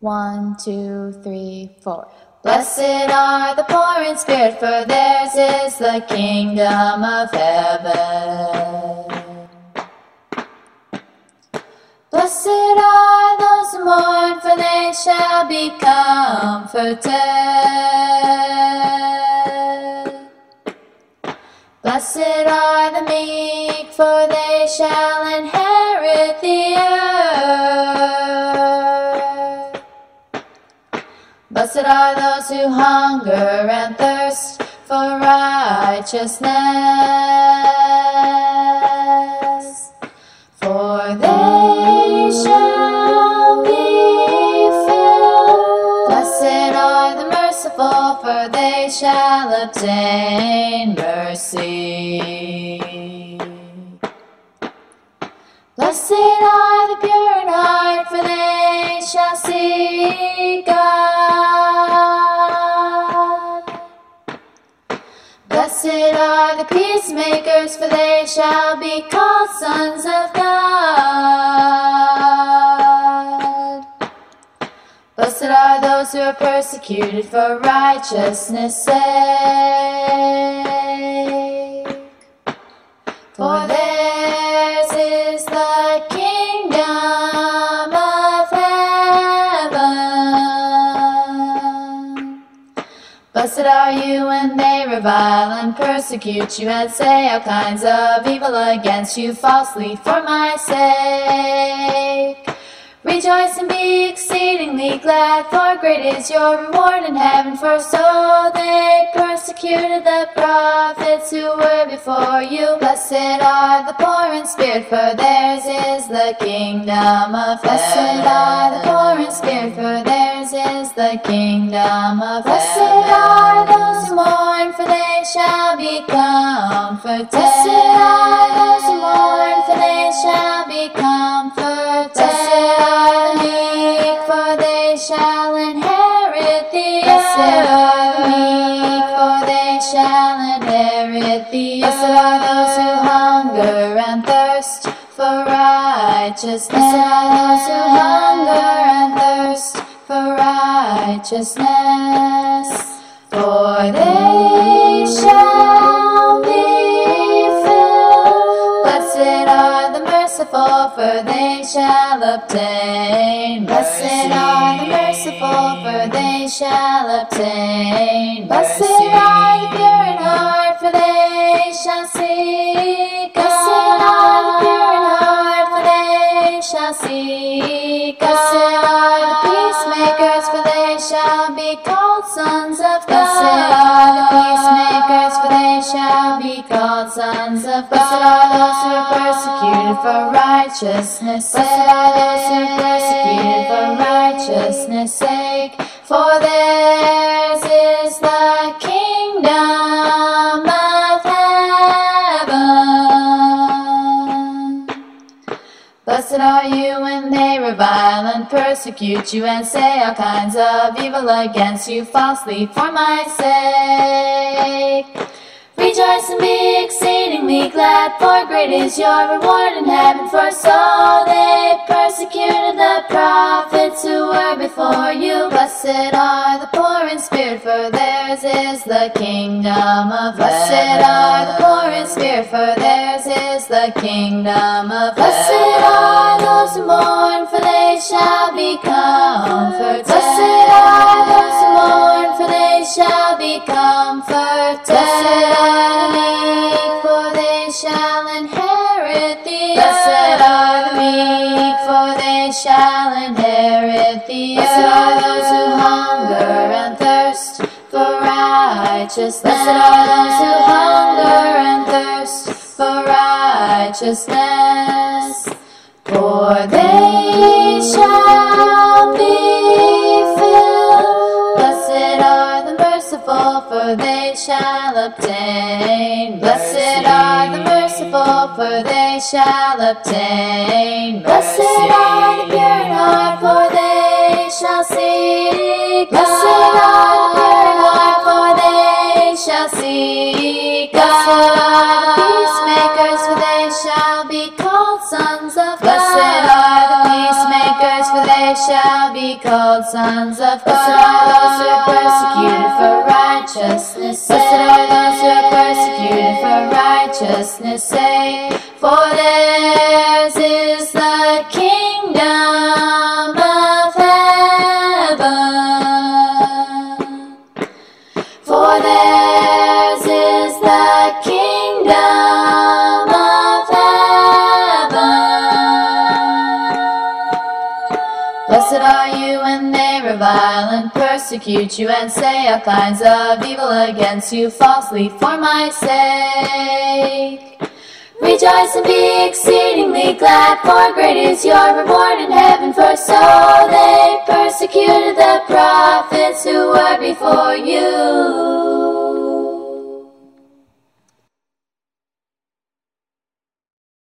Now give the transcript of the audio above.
One, two, three, four. Blessed are the poor in spirit, for theirs is the kingdom of heaven. Blessed are those who mourn, for they shall be comforted. Blessed are the meek, for they shall inherit the earth. Blessed are those who hunger and thirst for righteousness, for they shall be filled. Blessed are the merciful, for they shall obtain mercy. Blessed are the pure in heart, for they shall see God. Blessed are the peacemakers, for they shall be called sons of God. Blessed are those who are persecuted for righteousness' sake. For are you when they revile and persecute you and say all kinds of evil against you falsely for my sake. Rejoice and be exceedingly glad, for great is your reward in heaven. For so they persecuted the prophets who were before you. Blessed are the poor in spirit, for theirs is the kingdom of heaven. Blessed are the poor in spirit, for theirs is the kingdom of heaven. Blessed are those who mourn, for they shall be comforted. Blessed are those who mourn, for they shall be comforted. Blessed and thirst for righteousness. Are those who hunger and thirst for righteousness. For they shall be filled. Blessed are the merciful, for they shall obtain. Blessed are the merciful, for they shall obtain. Blessed are the pure in heart, for they shall see Blessed are the peacemakers, for they shall be called sons of God. Blessed are the peacemakers, for they shall be called sons of God. Blessed are those who are persecuted for righteousness' sake. Blessed are those who are persecuted for righteousness' sake. For theirs is the kingdom are you when they revile and persecute you and say all kinds of evil against you falsely for my sake. Rejoice and be exceedingly glad, for great is your reward in heaven. For so they persecuted the prophets who were before you. Blessed are the poor in spirit, for the kingdom of Blessed are the poor in spirit, for theirs is the kingdom of Blessed are those who mourn, for they shall be comforted. Blessed are those who mourn, for they shall be comforted. Righteousness. Blessed are those who hunger and thirst for righteousness. For they shall be filled. Blessed are the merciful, for they shall obtain. Blessed are the merciful, for they shall obtain. Blessed are the pure in heart, for they shall see God. Blessed are the pure they God. Blessed are the peacemakers, for they shall be called sons of God. Blessed are the peacemakers, for they shall be be called sons of God. Blessed are those who are persecuted for righteousness' sake. Blessed are those who are persecuted for righteousness' sake. For theirs is are you when they revile and persecute you and say all kinds of evil against you falsely for my sake. Rejoice and be exceedingly glad, for great is your reward in heaven, for so they persecuted the prophets who were before you.